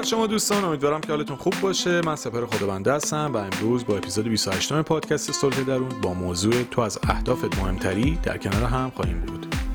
بر شما دوستان امیدوارم که حالتون خوب باشه. من سپر خدابنده هستم و امروز با اپیزود 28 پادکست صلح درون با موضوع تو از اهدافت مهمتری در کنار هم خواهیم بود.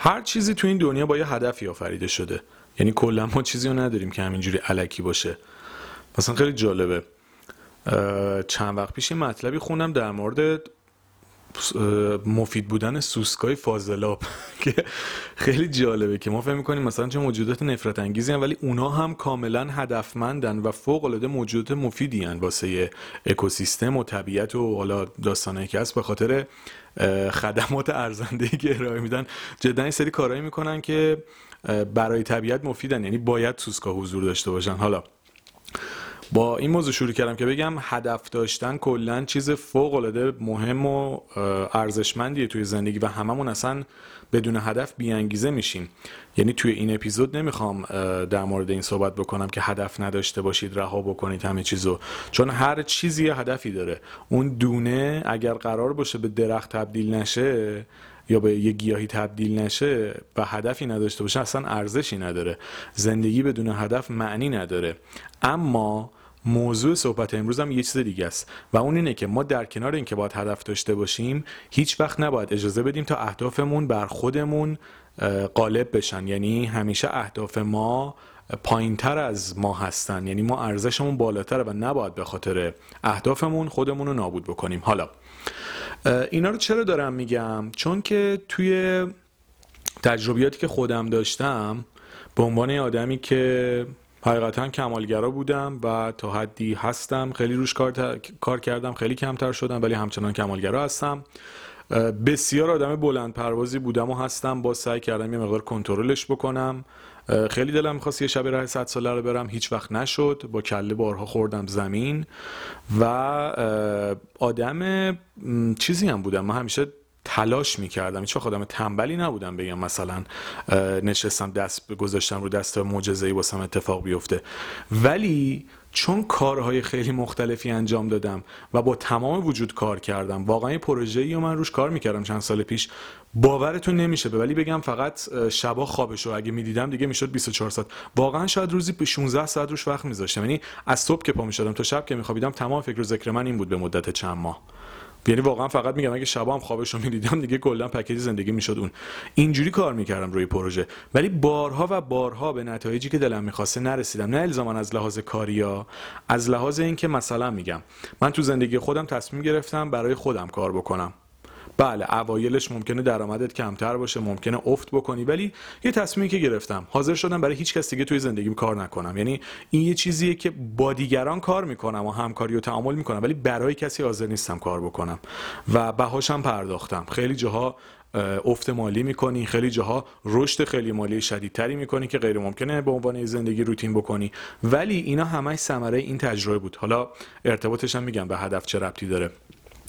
هر چیزی تو این دنیا با یه هدفی آفریده شده. یعنی کلا ما چیزی رو نداریم که همینجوری علکی باشه. مثلا خیلی جالبه. چند وقت پیش این مطلبی خوندم در مورد مفید بودن سوسکای فاضلاب. که خیلی جالبه که ما فهم می‌کنیم مثلا چه موجودات نفرت انگیزی ولی اونا هم کاملا هدفمندن و فوق العاده موجودات مفیدی هن واسه اکوسیستم و طبیعت و حالا داستانه که هست. به خاطر خدمات ارزنده که ارائه میدن. جدا این سری کارهایی می‌کنن که برای طبیعت مفیدن. یعنی باید سوسکا حضور داشته باشن. حالا با این موضوع شروع کردم که بگم هدف داشتن کلا چیز فوق العاده مهم و ارزشمندیه توی زندگی و هممون اصلا بدون هدف بیانگیزه میشیم. یعنی توی این اپیزود نمی‌خوام در مورد این صحبت بکنم که هدف نداشته باشید رها بکنید همه چیزو. چون هر چیزی هدفی داره. اون دونه اگر قرار باشه به درخت تبدیل نشه یا به یه گیاهی تبدیل نشه و هدفی نداشته باشه اصلا ارزشی نداره. زندگی بدون هدف معنی نداره. اما موضوع صحبت امروز هم یه چیز دیگه است. و اون اینه که ما در کنار اینکه باید هدف داشته باشیم هیچ وقت نباید اجازه بدیم تا اهدافمون بر خودمون غالب بشن. یعنی همیشه اهداف ما پایین تر از ما هستن. یعنی ما ارزشمون بالاتره و نباید به خاطر اهدافمون خودمون رو نابود بکنیم. حالا اینا رو چرا دارم میگم؟ چون که توی تجربیاتی که خودم داشتم به عنوان آدمی که حقیقتا کمالگرا بودم و تا حدی هستم خیلی روش کار, کار کردم خیلی کمتر شدم ولی همچنان کمالگرا هستم. بسیار آدم بلند پروازی بودم و هستم. با سعی کردم یه مقدار کنترلش بکنم. خیلی دلم می‌خواست یه شب راه صد ساله رو برم. هیچ وقت نشد. با کله بارها خوردم زمین و آدم چیزی هم بودم. من همیشه تلاش می‌کردم. هیچ آدم تنبلی نبودم بگم مثلا نشستم دست گذاشتم رو دست معجزه ای واسم اتفاق بیفته. ولی چون کارهای خیلی مختلفی انجام دادم و با تمام وجود کار کردم واقعا پروژه ای من روش کار می‌کردم چند سال پیش. باورتون نمیشه ولی بگم فقط شبا خوابش رو اگه می‌دیدم دیگه می‌شد 24 ساعت. واقعا شاید روزی به 16 ساعت روش وقت میذاشتم. یعنی از صبح که پا می‌شدم تا شب که میخوابیدم تمام فکر و ذکر من این بود به مدت چند ماه. یعنی واقعا فقط میگم اگه شبا هم خوابش رو می‌دیدم دیگه کلا پکیج زندگی می‌شد اون. اینجوری کار می‌کردم روی پروژه. ولی بارها و بارها به نتایجی که دلم می‌خواسته نرسیدم. نه الزاما از لحاظ کاریا از لحاظ اینکه مثلا میگم من تو زندگی خودم تصمیم گرفتم برای خودم کار بکنم. بله اوایلش ممکنه درآمدت کمتر باشه ممکنه افت بکنی ولی یه تصمیمی که گرفتم حاضر شدم برای هیچ کس دیگه توی زندگیم کار نکنم. یعنی این یه چیزیه که با دیگران کار می‌کنم و همکاری و تعامل می‌کنم ولی برای کسی حاضر نیستم کار بکنم. و بهاشم پرداختم. خیلی جاها افت مالی می‌کنی خیلی جاها رشد خیلی مالی شدیدتری می‌کنی که غیر ممکنه به عنوان زندگی روتین بکنی. ولی اینا همش ثمره این تجربه بود. حالا ارتباطش هم میگم به هدف چه ربطی داره.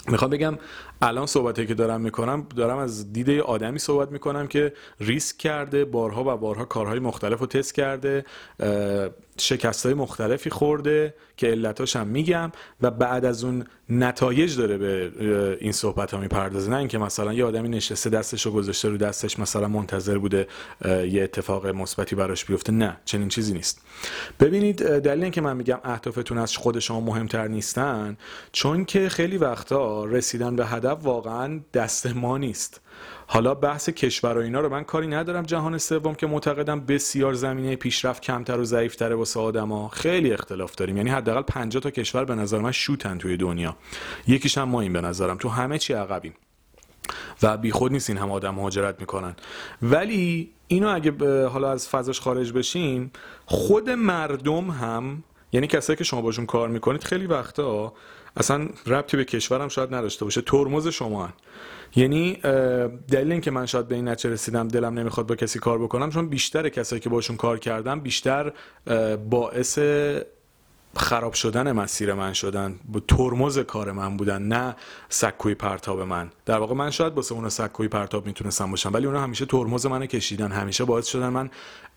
می‌خوام بگم الان صحبتی که دارم می‌کنم دارم از دیده آدمی صحبت می‌کنم که ریسک کرده بارها و بارها کارهای مختلف رو تست کرده شکست های مختلفی خورده که علتاش هم میگم و بعد از اون نتایج داره به این صحبت ها می‌پردازه. نه اینکه مثلا یه آدمی نشسته دستش رو گذاشته رو دستش مثلا منتظر بوده یه اتفاق مثبتی براش بیفته. نه چنین چیزی نیست. ببینید دلیل اینکه من میگم اهدافتون از خود شما مهمتر نیستن چون که خیلی وقتا رسیدن به هدف واقعا دست ما نیست. حالا بحث کشور و اینا رو من کاری ندارم جهان سوم که معتقدم بسیار زمینه پیشرفت کمتر و ضعیفتره واسه آدما. خیلی اختلاف داریم. یعنی حداقل 50 تا کشور به نظر من شوتن توی دنیا. یکیش هم ما این به نظرم. تو همه چی عقبیم. و بیخود نیست این هم آدم مهاجرت می‌کنن. ولی اینو اگه حالا از فضاش خارج بشیم خود مردم هم یعنی کسایی که شما باشون کار می‌کنید خیلی وقتا اصلا ربطی به کشورم شاید نداشته باشه. ترمز شما هن. یعنی دلیل اینکه من شاید به این نتیجه رسیدم دلم نمی‌خواد با کسی کار بکنم چون بیشتر کسایی که باشون کار کردم بیشتر باعث خراب شدن مسیر من شدن. ترمز کار من بودن نه سکوی پرتاب من. در واقع من شاید واسه اون سکوی پرتاب می‌تونستم باشم ولی اونا همیشه ترمز منو کشیدن. همیشه باعث شدن من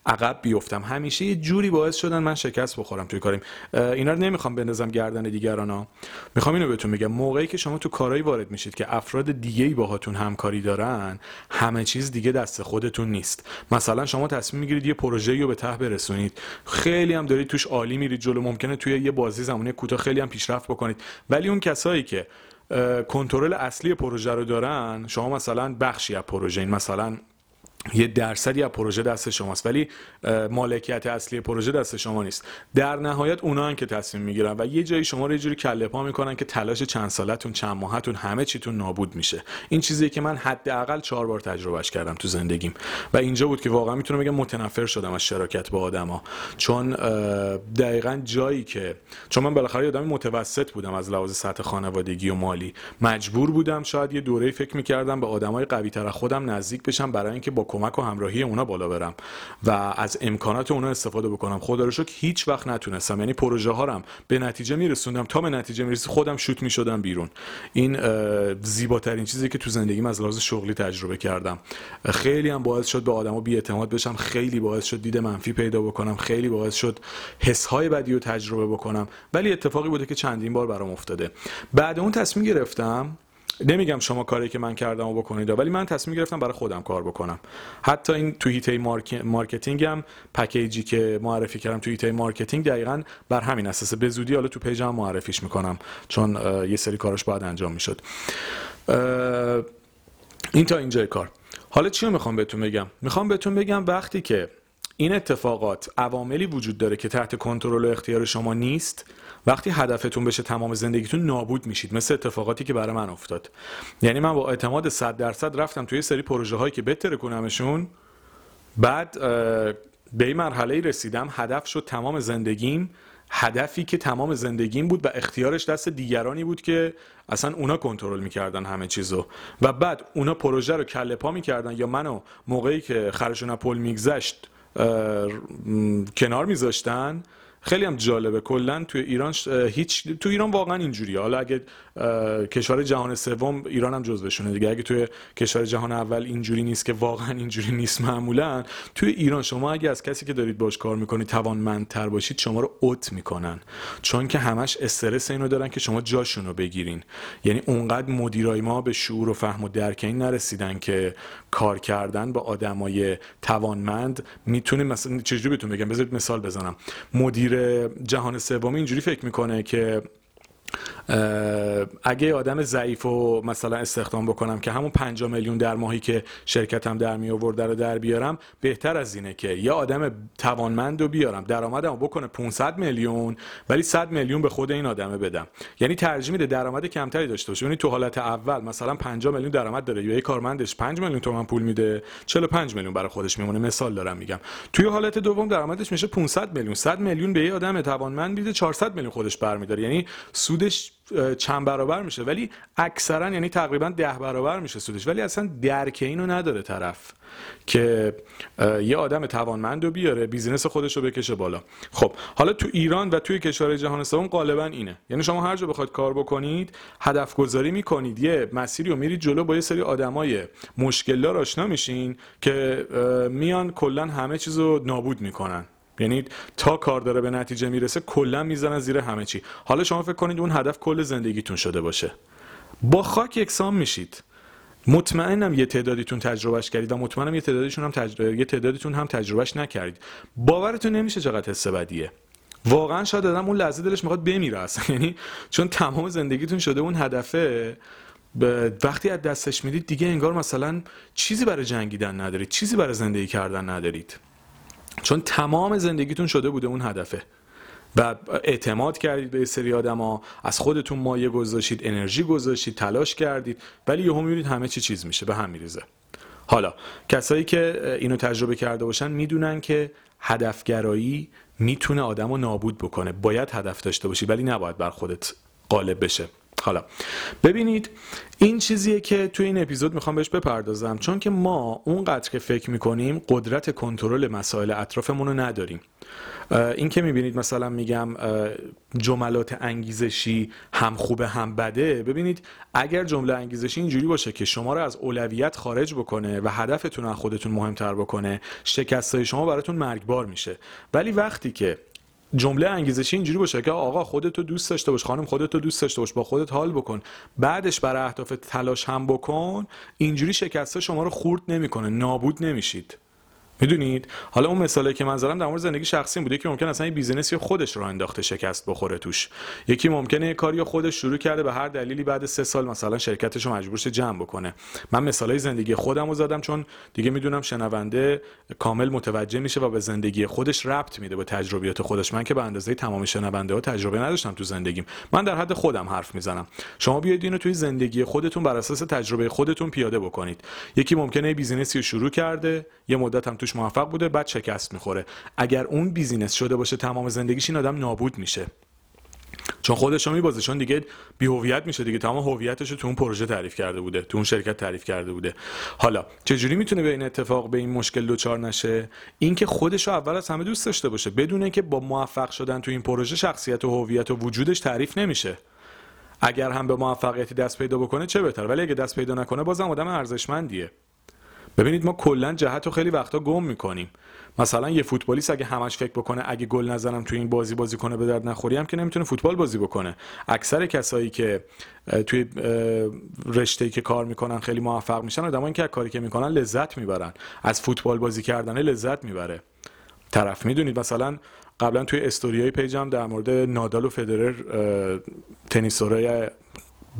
عقب بیفتم. همیشه یه جوری باعث شدن من شکست بخورم توی کاریم. اینا رو نمی‌خوام بندازم گردن دیگران ها. می‌خوام اینو بهتون بگم. موقعی که شما تو کارایی وارد میشید که افراد دیگه ای باهاتون همکاری دارن همه چیز دیگه دست خودتون نیست. مثلا شما تصمیم می‌گیرید یه پروژه‌ای رو به ته برسونید. خیلی هم دارید توش عالی میرید جلو. ممکنه توی یه بازی زمانه کوتاه خیلی هم پیشرفت بکنید. ولی اون کسایی که کنترل اصلی پروژه رو دارن شما مثلا بخشی از پروژه این مثلا یه درصدی از پروژه دست شماست ولی مالکیت اصلی پروژه دست شما نیست. در نهایت اونا که تصمیم می‌گیرن و یه جایی شما رو یه جوری کله پا می‌کنن که تلاش چند سالتون چند ماهتون همه چیتون نابود میشه. این چیزی که من حداقل چهار بار تجربهش کردم تو زندگیم. و اینجا بود که واقعا می‌تونم بگم متنفر شدم از شراکت با آدما. چون دقیقا جایی که چون من بالاخره آدم متوسط بودم از لحاظ سطح خانوادگی و مالی. مجبور بودم شاید یه دوره فکر می‌کردم به آدمای قوی تر خودم نزدیک بشم برای اینکه با کمک و همراهی اونا بالا برم و از امکانات اونا استفاده بکنم. خدا رو شکر هیچ وقت نتونستم. یعنی پروژه هارم به نتیجه میرسوندم. تا به نتیجه می‌رسید خودم شوت می‌شدم بیرون. این زیباترین چیزی که تو زندگیم از لحاظ شغلی تجربه کردم. خیلی هم باعث شد به آدما بی اعتماد بشم. خیلی باعث شد دید منفی پیدا بکنم. خیلی باعث شد حس های بدی رو تجربه بکنم. ولی اتفاقی بوده که چندین بار برام افتاده. بعد اون تصمیم گرفتم نمیگم شما کاری که من کردم و بکنید ولی من تصمیم گرفتم برای خودم کار بکنم. حتی این تو هیته marketing هم package ی که معرفی کردم تو هیته marketing دقیقا بر همین اساسه به زودی حالا تو page م معرفیش می‌کنم چون یه سری کارش باید انجام می‌شد. این تا اینجای کار. حالا چی رو می‌خوام بهتون بگم؟ می‌خوام بهتون بگم وقتی که این اتفاقات عواملی وجود داره که تحت کنترل و اختیار شما نیست؟ وقتی هدفتون بشه تمام زندگیتون نابود میشید. مثل اتفاقاتی که برای من افتاد. یعنی من با اعتماد 100 درصد رفتم توی سری پروژه هایی که بهتره کنمشون. بعد به این مرحله رسیدم. هدف شد تمام زندگیم. هدفی که تمام زندگیم بود و اختیارش دست دیگرانی بود که اصلا اونا کنترل می‌کردن همه چیزو. و بعد اونا پروژه رو کله پا می‌کردن یا منو موقعی که خرشون پل میگذشت کنار میذاشتن. خیلی هم جالبه. کلا توی ایران هیچ تو ایران واقعا اینجوریه. حالا اگه کشور جهان سوم ایران هم جزوشونه دیگه. اگه توی کشور جهان اول اینجوری نیست که واقعا اینجوری نیست معمولا. توی ایران شما اگه از کسی که دارید باش کار می‌کنید توانمندتر باشید شما رو اوت می‌کنن. چون که همش استرس اینو دارن که شما جاشون رو بگیرین. یعنی اونقدر مدیرای ما به شعور و فهم و درک این نرسیدن که کار کردن با آدمای توانمند می‌تونه مثلا چجوری بهتون بگم؟ بذارید مثال بزنم. مدیر جهان سوم اینجوری فکر می‌کنه که اگه آدم ضعیف و مثلا استخدام بکنم که همون 5 میلیون در ماهی که شرکتم در می رو در بیارم بهتر از اینه که یه آدم توانمند رو بیارم. درآمدم بکنه 500 میلیون ولی 100 میلیون به خود این آدمه بدم. یعنی ترجیح میده درآمد کمتری داشته باشه. یعنی تو حالت اول مثلا 5 میلیون درآمد داره یا یه کارمندش 5 میلیون تومن پول میده 45 میلیون برای خودش میمونه. مثال دارم میگم. توی حالت دوم درآمدش میشه 500 میلیون. 100 میلیون به یه آدم توانمند میده 400 میلیون خودش برمیداره. یعنی سودش چند برابر میشه. ولی اکثرا یعنی تقریبا ده برابر میشه سودش. ولی اصلا درک اینو نداره طرف که یه آدم توانمند رو بیاره بیزینس خودش رو بکشه بالا. خب حالا تو ایران و توی کشور جهان سوم غالبا اینه. یعنی شما هر جا بخواید کار بکنید هدف گذاری می‌کنید یه مسیری رو میرید جلو با یه سری آدمای مشکلدار آشنا میشین که میان کلا همه چیز رو نابود می‌کنن. یعنی تا کار داره به نتیجه می‌رسه کلا می‌زنن زیر همه چی. حالا شما فکر کنید اون هدف کل زندگیتون شده باشه. با خاک یکسان میشید. مطمئنم یه تعدادیتون تجربهش کردید و مطمئنم یه تعدادیتون هم تجربه یه تعدادیتون هم تجربهش نکردید. باورتون نمیشه چقدر حس بدیه. واقعا شاید آدم اون لحظه دلش می‌خواد بمیره اصلا. یعنی چون تمام زندگیتون شده اون هدفه وقتی از دستش می‌دید دیگه انگار مثلا چیزی برای جنگیدن ندارید چیزی برای زندگی کردن ندارید. چون تمام زندگیتون شده بوده اون هدفه. و اعتماد کردید به سری آدما از خودتون مایه گذاشتید انرژی گذاشتید تلاش کردید ولی یهو می‌بینید همه چی چیز میشه به هم میریزه. حالا کسایی که اینو تجربه کرده باشن می‌دونن که هدفگرایی می‌تونه آدم رو نابود بکنه. باید هدف داشته باشی ولی نباید بر خودت غالب بشه. حالا ببینید این چیزیه که توی این اپیزود می‌خوام بهش بپردازم چون که ما اونقدر که فکر می‌کنیم قدرت کنترل مسائل اطرافمون رو نداریم. این که می‌بینید مثلا میگم جملات انگیزشی هم خوبه هم بده ببینید اگر جمله انگیزشی اینجوری باشه که شما رو از اولویت خارج بکنه و هدفتون از خودتون مهمتر بکنه شکستای شما براتون مرگبار میشه. ولی وقتی که جمله انگیزشی اینجوری باشه که آقا خودتو دوست داشته باش خانم خودتو دوست داشته باش با خودت حال بکن. بعدش برای اهداف تلاش هم بکن اینجوری شکسته شما رو خورد نمی‌کنه نابود نمیشید. می‌دونید؟ حالا اون مثالی که من زدم در مورد زندگی شخصی بوده که ممکن اصلا یه بیزینسی خودش رو انداخته شکست بخوره توش. یکی ممکنه یه کاری خودش شروع کرده به هر دلیلی بعد سه سال مثلا شرکتش رو مجبورش جمع بکنه. من مثالای زندگی خودم رو زدم چون دیگه می‌دونم شنونده کامل متوجه میشه و به زندگی خودش ربط میده به تجربیات خودش. من که به اندازه تمام شنونده ها تجربه نداشتم تو زندگیم. من در حد خودم حرف می‌زنم. شما بیاید اینو توی زندگی خودتون بر اساس تجربه خودتون پیاده بکنید. یکی ممکنه business ی رو شروع کرده یه مدت هم توش موفق بوده بعد شکست می‌خوره. اگر اون business شده باشه تمام زندگیش این آدم نابود میشه. چون خودش رو میبازه چون دیگه بی هویت میشه دیگه. تمام هویتش رو تو اون پروژه تعریف کرده بوده تو اون شرکت تعریف کرده بوده. حالا چجوری می‌تونه به این اتفاق به این مشکل دوچار نشه؟ اینکه خودش رو اول از همه دوست داشته باشه بدونه که با موفق شدن تو این پروژه شخصیت و هویت و وجودش تعریف نمیشه. اگر هم به موفقیتی دست پیدا بکنه چه بهتر؟ ولی اگه دست پیدا نکنه بازم آدم ارزشمندیه. ببینید ما کلا جهت رو خیلی وقتا گم می‌کنیم. مثلا یه فوتبالیست اگه همش فکر بکنه اگه گل نزنم تو این بازی بازی کنه به درد نخوری هم که نمی‌تونه فوتبال بازی بکنه. اکثر کسایی که توی رشته که کار می‌کنن خیلی موفق میشن آدمایی که کاری که می‌کنن لذت می‌برن. از فوتبال بازی کردن لذت می‌بره. طرف می‌دونید مثلا قبلا توی استوریای پیجم در مورد نادال و فدرر تنیسورای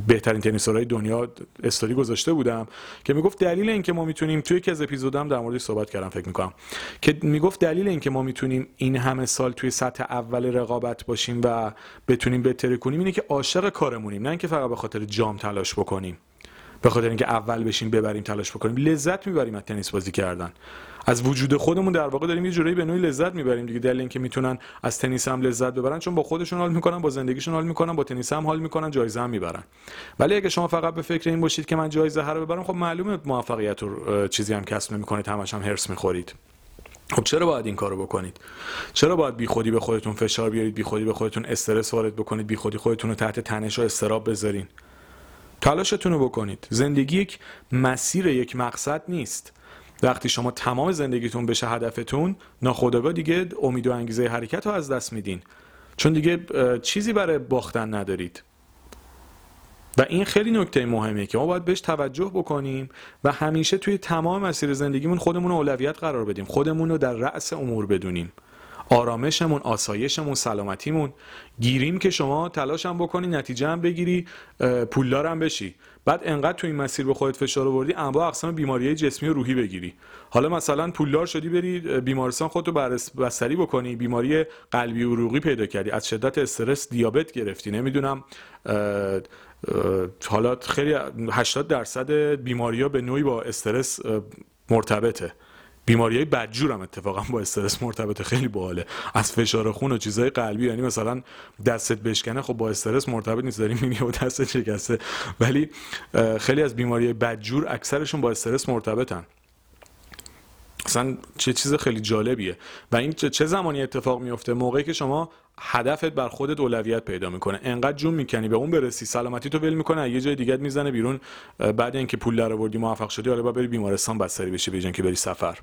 بهترین تنیسورهای دنیا استوری گذاشته بودم که می‌گفت دلیل اینکه ما می‌تونیم توی یکی از اپیزودام در موردش صحبت کردم فکر می‌کنم. که می‌گفت دلیل اینکه ما می‌تونیم این همه سال توی سطح اول رقابت باشیم و بتونیم بهتری کنیم اینه که عاشق کارمونیم نه اینکه فقط به خاطر جام تلاش بکنیم. به خاطر اینکه اول بشیم ببریم تلاش بکنیم. لذت می‌بریم از تنیس بازی کردن. از وجود خودمون در واقع داریم یه جورایی به نوعی لذت می‌بریم دیگه. دلیل اینکه می‌تونن از تنیس هم لذت ببرن چون با خودشون حال می‌کنن با زندگیشون حال می‌کنن با تنیس هم حال می‌کنن جایزه هم می‌برن. ولی اگه شما فقط به فکر این باشید که من جایزه هر ببرم خب معلومه موفقیت رو چیزی هم کسب نمی‌کنید همش هم هرس می‌خورید. خب چرا باید این کارو بکنید؟ چرا باید بیخودی به خودتون فشار بیارید بیخودی به خودتون استرس وارد بکنید بیخودی خودتون رو تحت تنش و استراب بذارین؟ تلاشتون رو بکنید. زندگی یک مسیر یک مقصد نیست. وقتی شما تمام زندگیتون بشه هدفتون ناخودآگاه دیگه امید و انگیزه حرکت رو از دست میدین. چون دیگه چیزی برای باختن ندارید. و این خیلی نکته مهمه که ما باید بهش توجه بکنیم و همیشه توی تمام مسیر زندگیمون خودمون رو اولویت قرار بدیم. خودمون رو در رأس امور بدونیم. آرامشمون آسایشمون سلامتیمون. گیریم که شما تلاش هم بکنی نتیجه هم بگیری پولدار هم بشی. بعد انقدر تو این مسیر به خودت فشار آوردی انواع اقسام بیماری جسمی و روحی بگیری. حالا مثلا پولدار شدی بری بیمارستان خودتو بستری بکنی بیماری قلبی و روحی پیدا کردی از شدت استرس دیابت گرفتی. نمی‌دونم حالا خیلی 80 درصد بیماری ها به نوعی با استرس مرتبطه. بیماری های بدجور هم اتفاقا با استرس مرتبط خیلی باحاله. از فشار خون و چیزهای قلبی یعنی مثلا دستت بشکنه خب با استرس مرتبط نیست داریم می‌بینی و دست شکسته. ولی خیلی از بیماری بدجور اکثرشون با استرس مرتبطن. اصلا چه چیز خیلی جالبیه. و این چه زمانی اتفاق میفته موقعی که شما هدفت بر خودت اولویت پیدا می‌کنه. انقدر جون می‌کنی به اون برسی سلامتی تو ول می‌کنه یه جای دیگه می‌زنه بیرون. بعد اینکه پول در آوردی موفق شدی حالا بری بیمارستان بستری بشی به که بری سفر.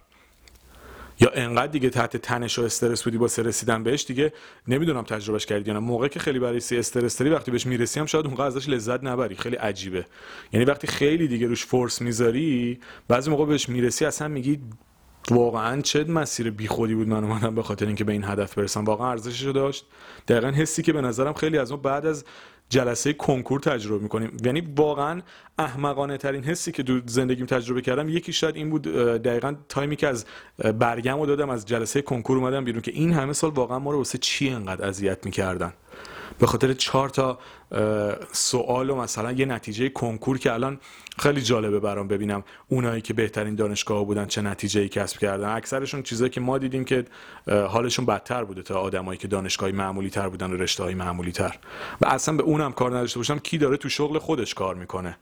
یا انقدر دیگه تحت تنش و استرس بودی با رسیدن بهش دیگه نمی‌دونم تجربهش کردی یا نه. موقعی که خیلی برای سی استرس داری وقتی بهش می‌رسی هم شاید اونقدر ازش لذت نبری. خیلی عجیبه. یعنی وقتی خیلی دیگه روش فورس می‌ذاری بعضی موقع بهش می‌رسی اصلا میگی واقعا چه مسیر بیخودی بود من اومدم به خاطر اینکه به این هدف برسم؟ واقعا ارزشش رو داشت؟ دقیقا حسی که به نظرم خیلی از اون بعد از جلسه کنکور تجربه می‌کنیم. یعنی واقعا احمقانه ترین حسی که تو زندگیم تجربه کردم یکی شاید این بود دقیقا تایمی که از برگم رو دادم از جلسه کنکور اومدم بیرون که این همه سال واقعا ما رو واسه چی انقدر اذیت می‌کردن؟ به خاطر چهار تا سوال و مثلا یه نتیجه کنکور که الان خیلی جالبه برام ببینم اونایی که بهترین دانشگاه بودن چه نتیجه ای کسب کردن. اکثرشون چیزایی که ما دیدیم که حالشون بدتر بوده تا آدمایی که دانشگاهی معمولی تر بودن و رشته های معمولی تر و اصلا به اونم کار نداشته باشم کی داره تو شغل خودش کار می‌کنه؟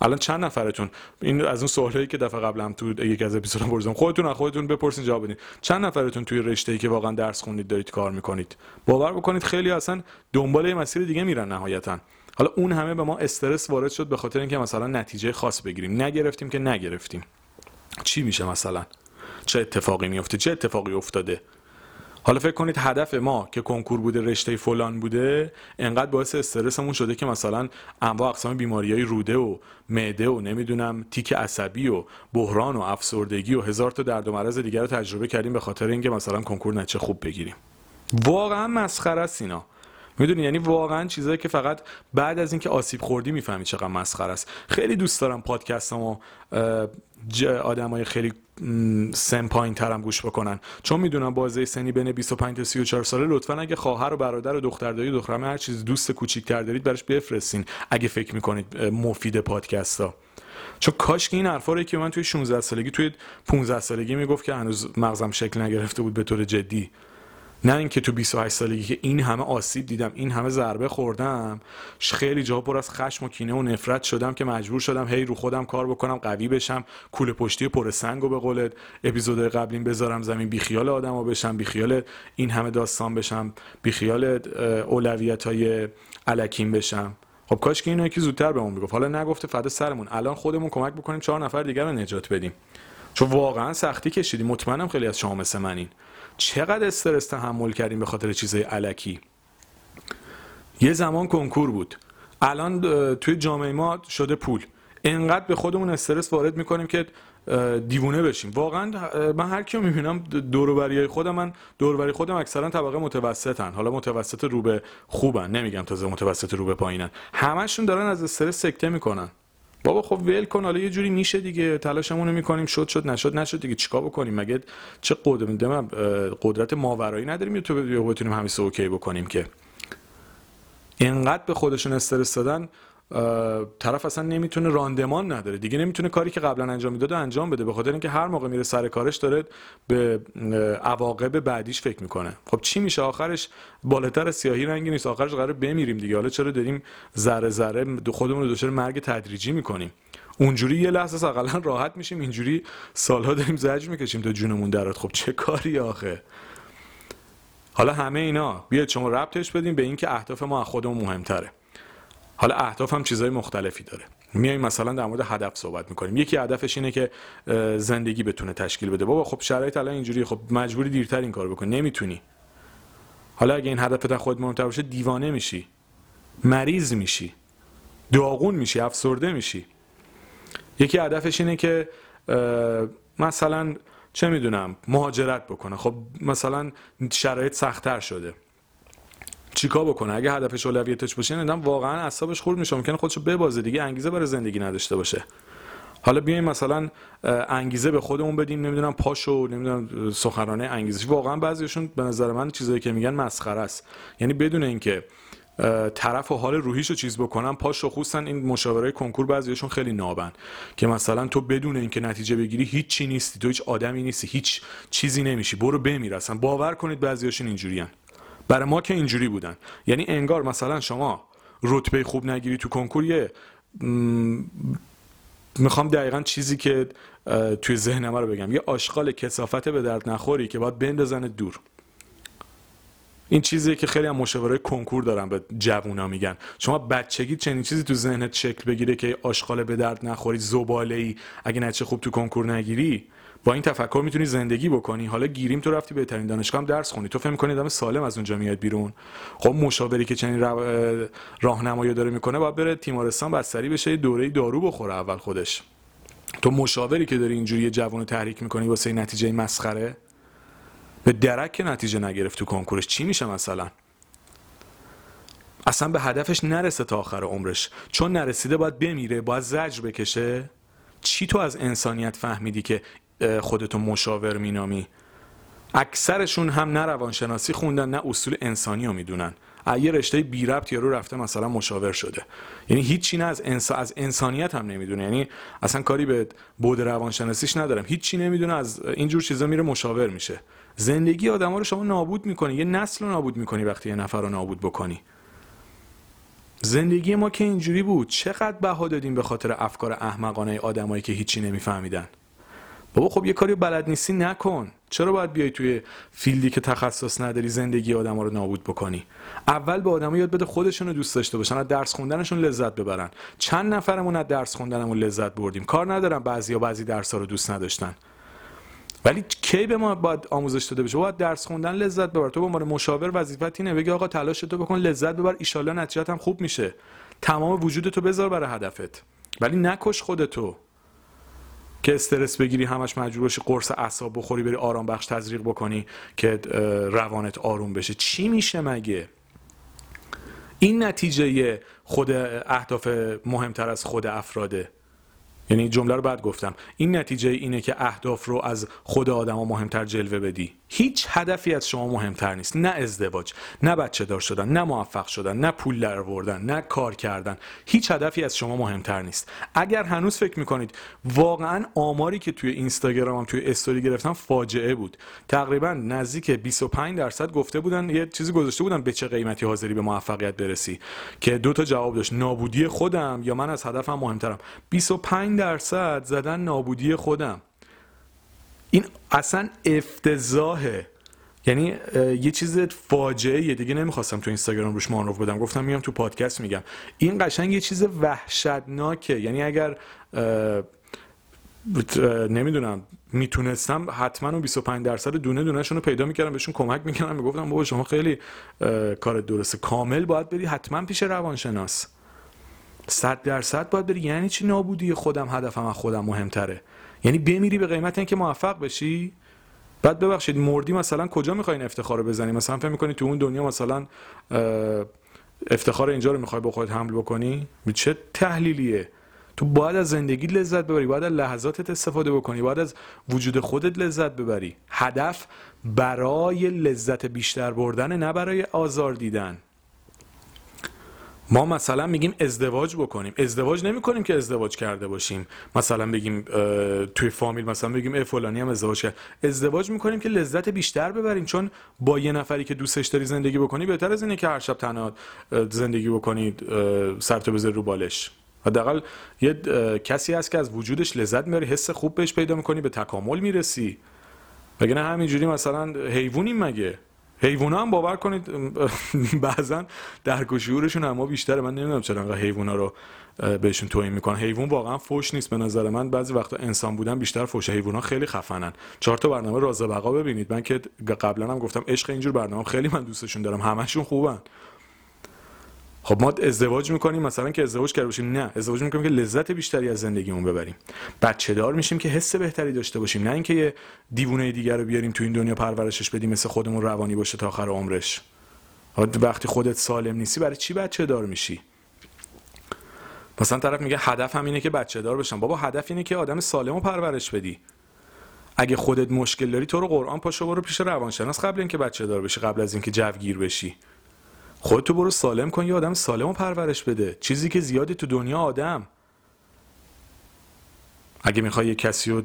الان چند نفرتون؟ این از اون سوالی که دفعه قبل هم تو یکی از اپیزودام پرسیدم. خودتون از خودتون بپرسین جواب بدین. چند نفرتون توی رشته ای که واقعا درس خوندید دارید کار می‌کنید؟ باور بکنید خیلی اصلا دنبال یه مسیر دیگه میرن نهایتا. حالا اون همه به ما استرس وارد شد به خاطر اینکه مثلا نتیجه خاص بگیریم. نگرفتیم که نگرفتیم. چی میشه مثلا؟ چه اتفاقی میفته چه اتفاقی افتاده؟ حالا فکر کنید هدف ما که کنکور بوده رشته فلان بوده انقدر باعث استرسمون شده که مثلا انواع اقسام بیماری های روده و معده و نمی‌دونم تیک عصبی و بحران و افسردگی و هزار تا درد و مرض دیگر رو تجربه کردیم به خاطر اینکه مثلا کنکور نچه خوب بگیریم. واقعا مسخره است اینا. می‌دونی یعنی واقعا چیزایی که فقط بعد از اینکه آسیب خوردی می‌فهمی چقدر مسخره است. خیلی دوست دارم پادکستمو آدمای خیلی سن پایین ترم گوش بکنن. چون می‌دونم بازه سنی بین 25 تا 34 ساله لطفا اگه خواهر و برادر و دختر داری دخترم هر چیز دوست کوچیک‌تر دارید براش بفرستین اگه فکر می‌کنید مفید پادکست ها چون کاش که این حرفا رو که من توی 16 سالگی توی 15 سالگی می‌گفت که هنوز مغزم شکل نگرفته بود به طور جدی. نه اینکه تو 28 سالگی که این همه آسیب دیدم این همه ضربه خوردم خیلی جا پر از خشم و کینه و نفرت شدم که مجبور شدم هی رو خودم کار بکنم قوی بشم کوله پشتی پر سنگ و به قولت اپیزودهای قبلیم بذارم زمین بیخیال ها بشم بیخیال این همه داستان بشم بیخیال اولویت های علکیم بشم. خب کاش که اینو یکی زودتر بهمون می‌گفت حالا نگفته فدا سرمون. الان خودمون کمک بکنیم چهار نفر دیگر رو نجات بدیم. چون واقعا سختی کشیدیم مطمئنم خیلی از شما مثل منین. چقدر استرس تحمل کردیم به خاطر چیزای علکی؟ یه زمان کنکور بود. الان توی جامعه ما شده پول. انقدر به خودمون استرس وارد می‌کنیم که دیوونه بشیم. واقعا من هر کیو می‌بینم دوروبری خودم من دوروبری خودم اکثرا طبقه متوسطن. حالا متوسط رو به خوبن. نمیگم تازه متوسط رو به پایینن. همشون دارن از استرس سکته می‌کنن. بابا خب ول کن حالا یه جوری میشه دیگه تلاشمون می‌کنیم. شد شد نشد نشد دیگه. چیکار بکنیم؟ مگه چه قدرت قدرت ماورایی نداریم تو بتونیم همیشه اوکی بکنیم که؟ اینقدر به خودشون استرس دادن. طرف اصلا نمی‌تونه راندمان نداره. دیگه نمی‌تونه کاری که قبلا انجام می‌داده انجام بده. به خاطر اینکه هر موقع میره سر کارش داره به عواقب بعدیش فکر می‌کنه. خب چی میشه؟ آخرش بالاتر سیاهی رنگی نیست. آخرش قرار بمیریم دیگه. حالا چرا داریم ذره ذره خودمون رو دچار مرگ تدریجی می‌کنیم؟ اونجوری یه لحظه اقلا راحت میشیم. اینجوری سالها داریم زجر می‌کشیم تا جونمون درات خب چه کاری آخه؟ حالا همه اینا بیاید شما ربطش بدیم به اینکه اهداف ما از خودمون مهمتره. حالا اهداف هم چیزهای مختلفی داره. میایم مثلا در مورد هدف صحبت می‌کنیم. یکی هدفش اینه که زندگی بتونه تشکیل بده. بابا خب شرایط الان اینجوری خب مجبوری دیرتر این کار بکنی. نمی‌تونی. حالا اگه این هدف در خود مهمتر باشه دیوانه میشی. مریض میشی. داغون میشی. افسرده میشی. یکی هدفش اینه که مثلا چه می‌دونم مهاجرت بکنه. خب مثلا شرایط سختتر شده. چیکار بکنه؟ اگه هدفش اولویتش باشه این آدم واقعا اعصابش خورد میشه. ممکنه خودشو ببازه دیگه انگیزه برای زندگی نداشته باشه. حالا بیایم مثلا انگیزه به خودمون بدیم نمی‌دونم پاشو نمی‌دونم سخنرانه انگیزش. واقعا بعضیشون به نظر من چیزایی که میگن مسخره است. یعنی بدون اینکه طرف و حال روحیشو چیز بکنن پاشو خصوصا این مشاوره کنکور بعضیشون خیلی نابن. که مثلا تو بدون اینکه نتیجه بگیری هیچ چی نیستی تو هیچ آدمی نیستی هیچ چیزی نمیشی. برو بمیر باور کنید بعضیاشون اینجوریان. برای ما که اینجوری بودن. یعنی انگار مثلا شما رتبه خوب نگیری تو کنکور یه می‌خوام دقیقا چیزی که توی ذهنم رو بگم. یه آشغال کسافت به درد نخوری که باید بندازن دور. این چیزیه که خیلی هم مشاوره کنکور دارن به جوونا میگن. شما بچگی چنین چیزی تو ذهنت شکل بگیره که آشغال به درد نخوری زباله ای اگه نچه خوب تو کنکور نگیری با این تفکر می‌تونی زندگی بکنی. حالا گیریم تو رفتی بهترین دانشگاه هم درس خونی تو فهم کنی آدم سالم از اونجا میاد بیرون. خب مشاوری که چنین راهنمایی داره می‌کنه باید بره تیمارستان بستری بشه دوره دارو بخوره اول خودش. تو مشاوری که داری اینجوری جوانو تحریک می‌کنی واسه نتیجه مسخره؟ به درک نتیجه نگرفت تو کنکورش. چی میشه مثلا؟ اصلا به هدفش نرسه تا آخر عمرش. چون نرسیده باید بمیره باید زجر بکشه. چی تو از انسانیت فهمیدی که خودتو مشاور مینامی. اکثرشون هم نه روانشناسی خوندن نه اصول انسانی رو می‌دونن. یه رشته بی ربط یارو رفته مثلا مشاور شده. یعنی هیچی نه از, انس... از انسانیت هم نمی‌دونه. یعنی اصلا کاری به بود روانشناسیش ندارم. هیچی نمی‌دونه از اینجور چیزا میره مشاور میشه. زندگی آدما رو شما نابود می‌کنی. یه نسل رو نابود می‌کنی وقتی یه نفر رو نابود بکنی. زندگی ما که اینجوری بود چقدر بها دادیم به خاطر افکار احمقانه آدمایی که هیچی نمیفهمیدن؟ بابا خب یه کاری بلد نیستی نکن. چرا باید بیای توی فیلدی که تخصص نداری زندگی آدم رو نابود بکنی؟ اول به آدم یاد بده خودشون رو دوست داشته باشن از درس خوندنشون لذت ببرن. چند نفرمون از درس خوندنمون لذت بردیم؟ کار ندارم بعضی یا بعضی درس ها رو دوست نداشتن. ولی کی به ما باید آموزش داده بشه؟ باید درس خوندن لذت ببر. تو به عنوان مشاور وظیفت اینه بگی آقا تلاش تو بکن لذت ببر ایشالله نتیجت هم خوب میشه. تمام وجود تو بذار برای هدفت. ولی نکش خودتو. که استرس بگیری همش مجبور باشی قرص اعصاب بخوری بری آرام بخش تزریق بکنی که روانت آروم بشه. چی میشه مگه؟ این نتیجه خود اهداف مهمتر از خود افراده. یعنی جمله رو بعد گفتم. این نتیجه اینه که اهداف رو از خود آدما مهمتر جلوه بدی. هیچ هدفی از شما مهمتر نیست. نه ازدواج نه بچه دار شدن نه موفق شدن نه پول در آوردن نه کار کردن. هیچ هدفی از شما مهمتر نیست. اگر هنوز فکر می‌کنید واقعا آماری که توی اینستاگرام توی استوری گرفتم فاجعه بود. تقریبا نزدیک 25 درصد گفته بودن یه چیزی گذاشته بودن به چه قیمتی حاضری به موفقیت برسی. که دو تا جواب داشت نابودی خودم یا من از هدفم مهمترم. 25 درصد زدن نابودی خودم. این اصلا افتضاحه یعنی یه چیز فاجعه یه دیگه نمی‌خواستم تو اینستاگرام روش معروف بدم. گفتم میام تو پادکست میگم. این قشنگ یه چیز وحشتناکه. یعنی اگر نمی‌دونم می‌تونستم حتما اون 25 درصد دونه دونهشون رو پیدا می‌کردم بهشون کمک می‌کردم. می‌گفتم بابا شما خیلی کار درسته. کامل باید بری حتما پیش روانشناس. صد درصد باید بری. یعنی چی نابودی؟ خودم هدفم از خودم مهمتره. یعنی بمیری به قیمت اینکه موفق بشی. بعد ببخشید مردی مثلا کجا می‌خواین افتخار رو بزنی؟ مثلا فکر می‌کنی تو اون دنیا مثلا افتخار اینجا رو می‌خوای با خودت حمل بکنی؟ چه تحلیلیه؟ تو باید از زندگی لذت ببری باید از لحظاتت استفاده بکنی باید از وجود خودت لذت ببری. هدف برای لذت بیشتر بردن نه برای آزار دیدن. ما مثلا میگیم ازدواج بکنیم. ازدواج نمی کنیم که ازدواج کرده باشیم. مثلا بگیم توی فامیل مثلا بگیم ای فلانی هم ازدواج کرد. ازدواج می‌کنیم که لذت بیشتر ببریم. چون با یه نفری که دوستش داری زندگی بکنی بهتر از اینه که هر شب تنها زندگی بکنید سرتو بذاری رو بالش. حداقل یه کسی هست که از وجودش لذت می‌بری حس خوب بهش پیدا می‌کنی به تکامل می‌رسی. نه همینجوری مثلا حیوانیم مگه؟ حیوونا هم باور کنید بعضا درک و شعورشون اما بیشتره. من نمی‌دونم چرا انقدر رو بهشون توهین می‌کنن. حیوان واقعا فوش نیست به نظر من. بعضی وقتا انسان بودن بیشتر فوش حیوونا خیلی خفنن. چهار تا برنامه راز بقا ببینید. من که قبلا هم گفتم عشق اینجور برنامه خیلی من دوستشون دارم. همشون خوبن. خب ما ازدواج می‌کنیم مثلا که ازدواج کرده باشیم نه. ازدواج می‌کنیم که لذت بیشتری از زندگیمون ببریم. بچه دار میشیم که حس بهتری داشته باشیم نه اینکه یه دیوونه دیگر رو بیاریم تو این دنیا پرورشش بدیم مثل خودمون روانی باشه تا آخر عمرش. وقتی خودت سالم نیستی برای چی بچه دار میشی؟ مثلا طرف میگه هدف هم اینه که بچه دار بشم. بابا هدف اینه که آدم سالم رو پرورش بدی. اگه خودت مشکل داری تو رو قرآن پاشو برو پیش روانشناس قبل اینکه بچه دار بشی قبل از اینکه جوگیر بشی. خودتو برو سالم کن یه آدم سالم رو پرورش بده. چیزی که زیادی تو دنیا آدم. اگه می‌خوای یه کسی رو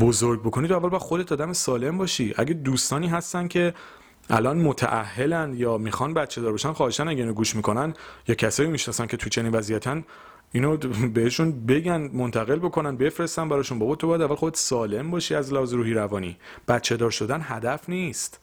بزرگ بکنی تو اول با خودت آدم سالم باشی. اگه دوستانی هستن که الان متعهلن یا می‌خوان بچه دار باشن خواهشن اگه اینو گوش می‌کنن یا کسایی می‌شناسن که تو چنین وضعیتن اینو بهشون بگن منتقل بکنن بفرستن براشون. بابا تو باید اول خودت سالم باشی از لحاظ روحی روانی. بچه دار شدن هدف نیست.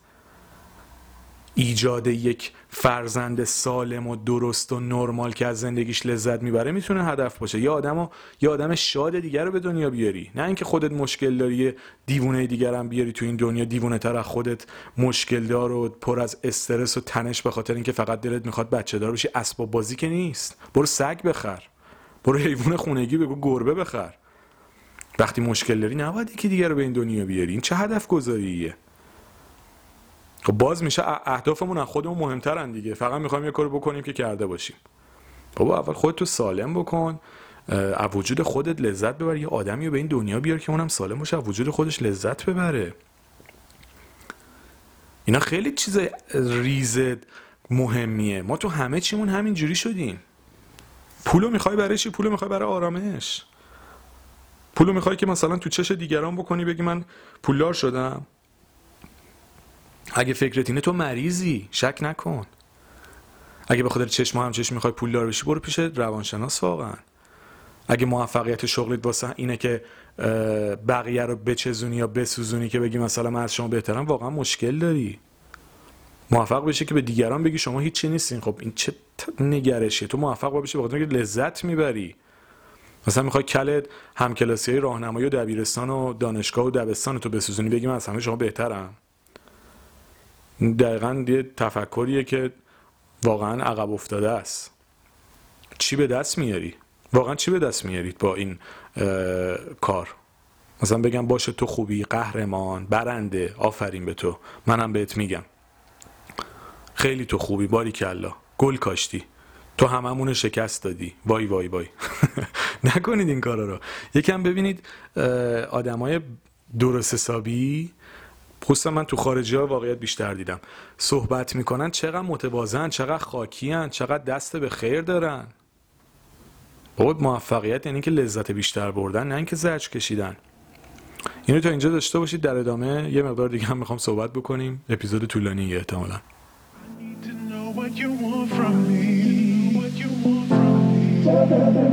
ایجاد یک فرزند سالم و درست و نرمال که از زندگیش لذت می‌بره می‌تونه هدف باشه. یا آدم یا آدم شاد دیگر رو به دنیا بیاری. نه اینکه خودت مشکل داری دیوونه دیگر هم بیاری تو این دنیا. دیوونه تر از خودت مشکل دار و پر از استرس و تنش به خاطر اینکه فقط دلت می‌خواد بچه دار بشی. اسباب بازی که نیست. برو سگ بخر. برو حیوان خونگی بگو گربه بخر. وقتی مشکل داری نباید یکی دیگر رو به این دنیا بیاری. این چه هدف گذاریه خب باز میشه اهدافمون از خودمون مهمترن دیگه. فقط می‌خوایم یه کارو بکنیم که کرده باشیم. بابا اول خودتو سالم بکن. از وجود خودت لذت ببر. یه آدمی رو به این دنیا بیار که اونم سالم باشه. از وجود خودش لذت ببره. اینا خیلی چیز ریز مهمیه. ما تو همه چیمون همین جوری شدیم. پولو می‌خوای برای چی؟ پولو می‌خوای برای آرامش. پولو می‌خوای که مثلا تو چش دیگران بکنی بگی من پولدار شدم. اگه فکرت اینه تو مریضی شک نکن. اگه به خاطر چشم هم چشم می‌خوای پولدار بشی برو پیش روانشناس واقعا. اگه موفقیت شغلیت واسه اینه که بقیه رو بچزونی یا بسوزونی که بگی مثلا من از شما بهترم واقعا مشکل داری. موفق بشه که به دیگران بگی شما هیچی نیستین. خب این چه نگرشیه؟ تو موفق بشی بخاطر که لذت می‌بری. مثلا می‌خوای کلت همکلاسی های راهنمایی و دبیرستان و دانشگاه و دبستان تو بسوزونی بگی من از همه شما بهترم. دقیقا یه تفکریه که واقعا عقب افتاده است. چی به دست میاری؟ واقعا چی به دست میارید با این کار؟ مثلا بگم باشه تو خوبی قهرمان برنده آفرین به تو. منم بهت میگم. خیلی تو خوبی باری کلا گل کاشتی. تو هممون شکست دادی. وای وای وای. نکنید این کارا رو. یکم ببینید آدمای درست حسابی خصوصا من تو خارجی ها واقعیت بیشتر دیدم. صحبت می‌کنن چقدر متوازن چقدر خاکیان چقدر دست به خیر دارن. بابا موفقیت یعنی که لذت بیشتر بردن نه اینکه زرچ کشیدن. اینو تا اینجا داشته باشید در ادامه. یه مقدار دیگه هم می‌خوام صحبت بکنیم. اپیزود طولانی احتمالا.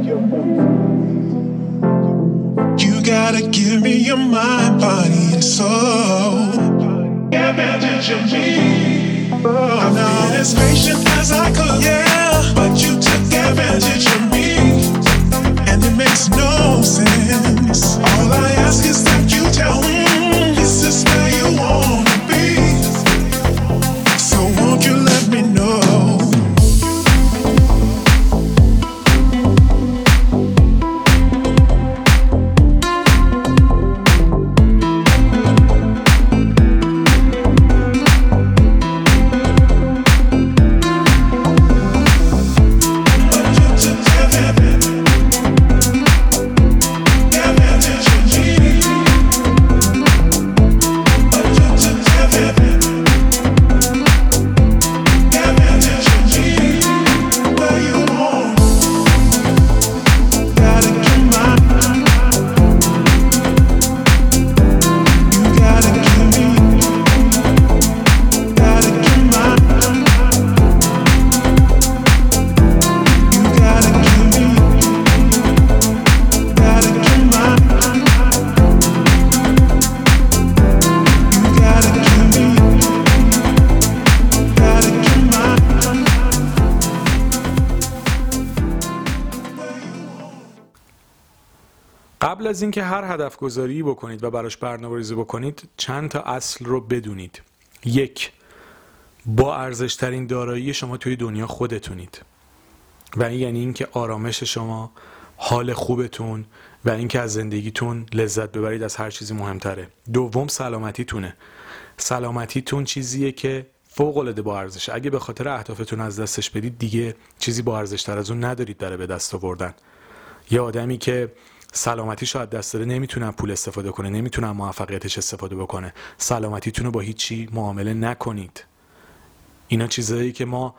You gotta give me your mind, body, and soul. Advantage of me. I'm not as patient as I could, yeah, but you took advantage of me. and it makes no sense. All I ask is that you tell me, is this where اینکه هر هدف گذاری بکنید و براش برنامه ریزی بکنید چند تا اصل رو بدونید. یک با ارزش ترین دارایی شما توی دنیا خودتونید. و این یعنی اینکه آرامش شما حال خوبتون و اینکه از زندگیتون لذت ببرید از هر چیزی مهمتره. دوم سلامتیتونه. سلامتیتون چیزیه که فوق العاده با ارزشه اگه به خاطر اهدافتون از دستش بدید دیگه چیزی با ارزش تر از اون ندارید داره به دست آوردن. یه آدمی که سلامتی شاید دست داره نمی‌تونه پول استفاده کنه. نمی‌تونه موفقیتش استفاده بکنه. سلامتیتون رو با هیچی معامله نکنید. اینا چیزایی که ما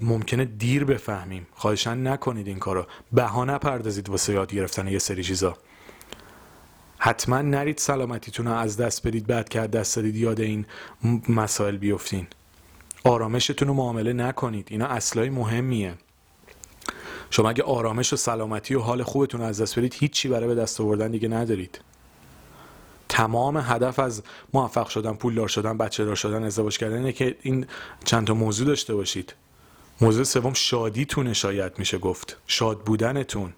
ممکنه دیر بفهمیم. خواهشن نکنید این کارو. بها نپردازید واسه یاد گرفتن یه سری چیزا. حتما نرید سلامتیتون رو از دست بدید بعد که دست دادید یاد این مسائل بیفتین. آرامشتون رو معامله نکنید. اینا اصلای مهمیه. شما اگه آرامش و سلامتی و حال خوبتون از دست بدید هیچی برای به دست آوردن دیگه ندارید. تمام هدف از موفق شدن پولدار شدن بچه دار شدن ازدواج کردن اینه که این چند تا موضوع داشته باشید. موضوع سوم شادیتونه شاید میشه گفت. شاد بودنتون.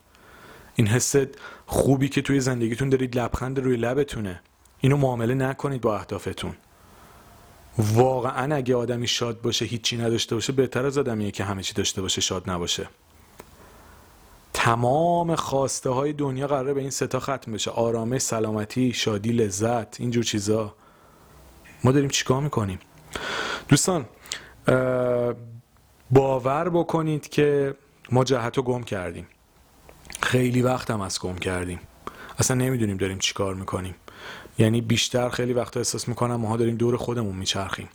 این حس خوبی که توی زندگیتون دارید لبخند روی لبتونه. اینو معامله نکنید با اهدافتون. واقعا اگه آدمی شاد باشه هیچی نداشته باشه بهتر از آدمیه که همه چی داشته باشه شاد نباشه. تمام خواسته های دنیا قراره به این ستا ختم بشه. آرامش سلامتی شادی لذت اینجور چیزا. ما داریم چیکار می‌کنیم؟ دوستان باور بکنید که ما جهت رو گم کردیم. خیلی وقت هم از گم کردیم. اصلا نمی‌دونیم داریم چی کار می‌کنیم. یعنی بیشتر خیلی وقتا احساس می‌کنم ماها داریم دور خودمون میچرخیم.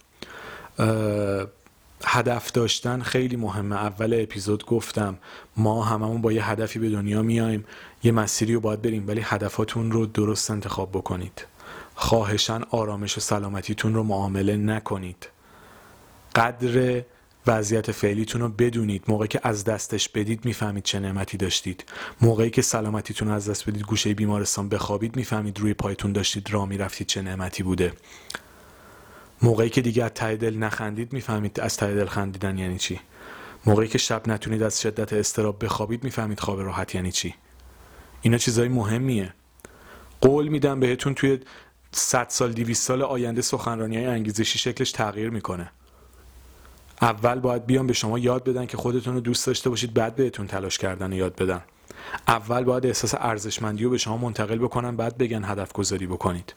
هدف داشتن خیلی مهمه. اول اپیزود گفتم ما هممون با یه هدفی به دنیا میایم یه مسیری رو باید بریم ولی هدفاتون رو درست انتخاب بکنید. خواهشن آرامش و سلامتیتون رو معامله نکنید. قدر وضعیت فعلیتون رو بدونید. موقعی که از دستش بدید می‌فهمید چه نعمتی داشتید. موقعی که سلامتیتون رو از دست بدید گوشه بیمارستان بخوابید می‌فهمید روی پایتون داشتید راه می‌رفتید چه نعمتی بوده. موقعی که دیگه از ته دل نخندید می‌فهمید از ته دل خندیدن یعنی چی؟ موقعی که شب نتونید از شدت استراب بخوابید می‌فهمید خواب راحت یعنی چی؟ اینا چیزای مهمیه. قول میدم بهتون توی 100 سال 200 سال آینده سخنرانی های انگیزشی شکلش تغییر می‌کنه. اول باید بیان به شما یاد بدن که خودتون رو دوست داشته باشید بعد بهتون تلاش کردن یاد بدن. اول باید احساس ارزشمندی رو به شما منتقل بکنن بعد بگن هدف گذاری بکنید.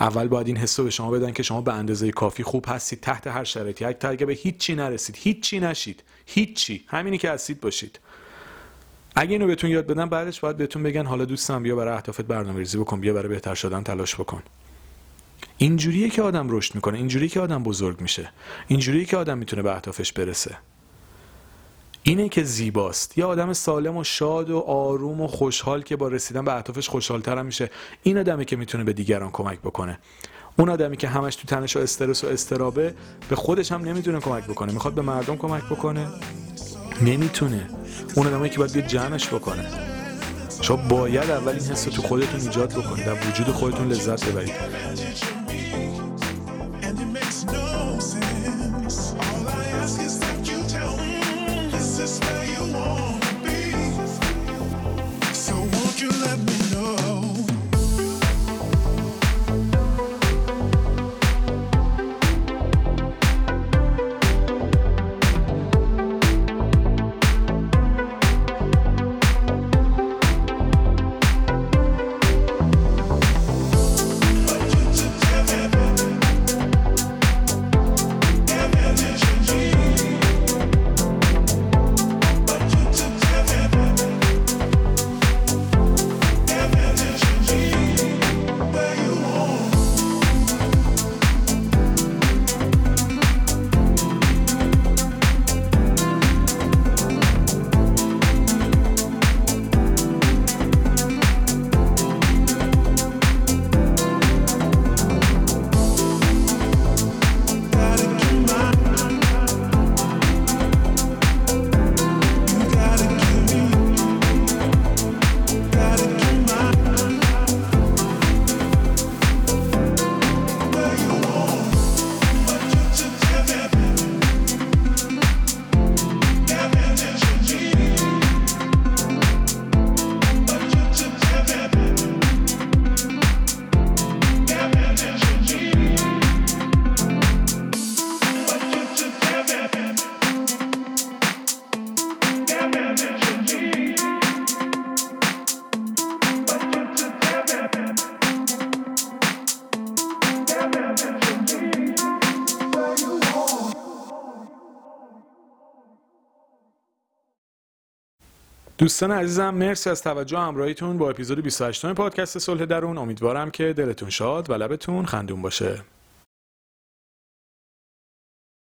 اول باید این حس به شما بدن که شما به اندازه کافی خوب هستید تحت هر شرایطی. اگه به هیچی نرسید هیچی نشید. هیچی. همینی که هستید باشید. اگه اینو بهتون یاد بدن بعدش باید بهتون بگن حالا دوستم بیا برای اهدافت برنامه‌ریزی بکن بیا برای بهتر شدن تلاش بکن. اینجوریه که آدم رشد می‌کنه اینجوریه که آدم بزرگ میشه اینجوریه که آدم می‌تونه به اهدافش برسه. اینه که زیباست. یه آدم سالم و شاد و آروم و خوشحال که با رسیدن به اهدافش خوشحالتر میشه. این آدمی که می‌تونه به دیگران کمک بکنه. اون آدمی که همش تو تنش و استرس و استرابه به خودش هم نمی‌تونه کمک بکنه. می‌خواد به مردم کمک بکنه؟ نمی‌تونه. اون آدمی که باید بیاد جمعش بکنه. شما باید اول این حس تو خودتون ایجاد بکنید. در وجود خودتون لذت ببرید. دوستان عزیزم مرسی از توجه همراهیتون با اپیزود 28 پادکست صلح درون. امیدوارم که دلتون شاد و لبتون خندون باشه.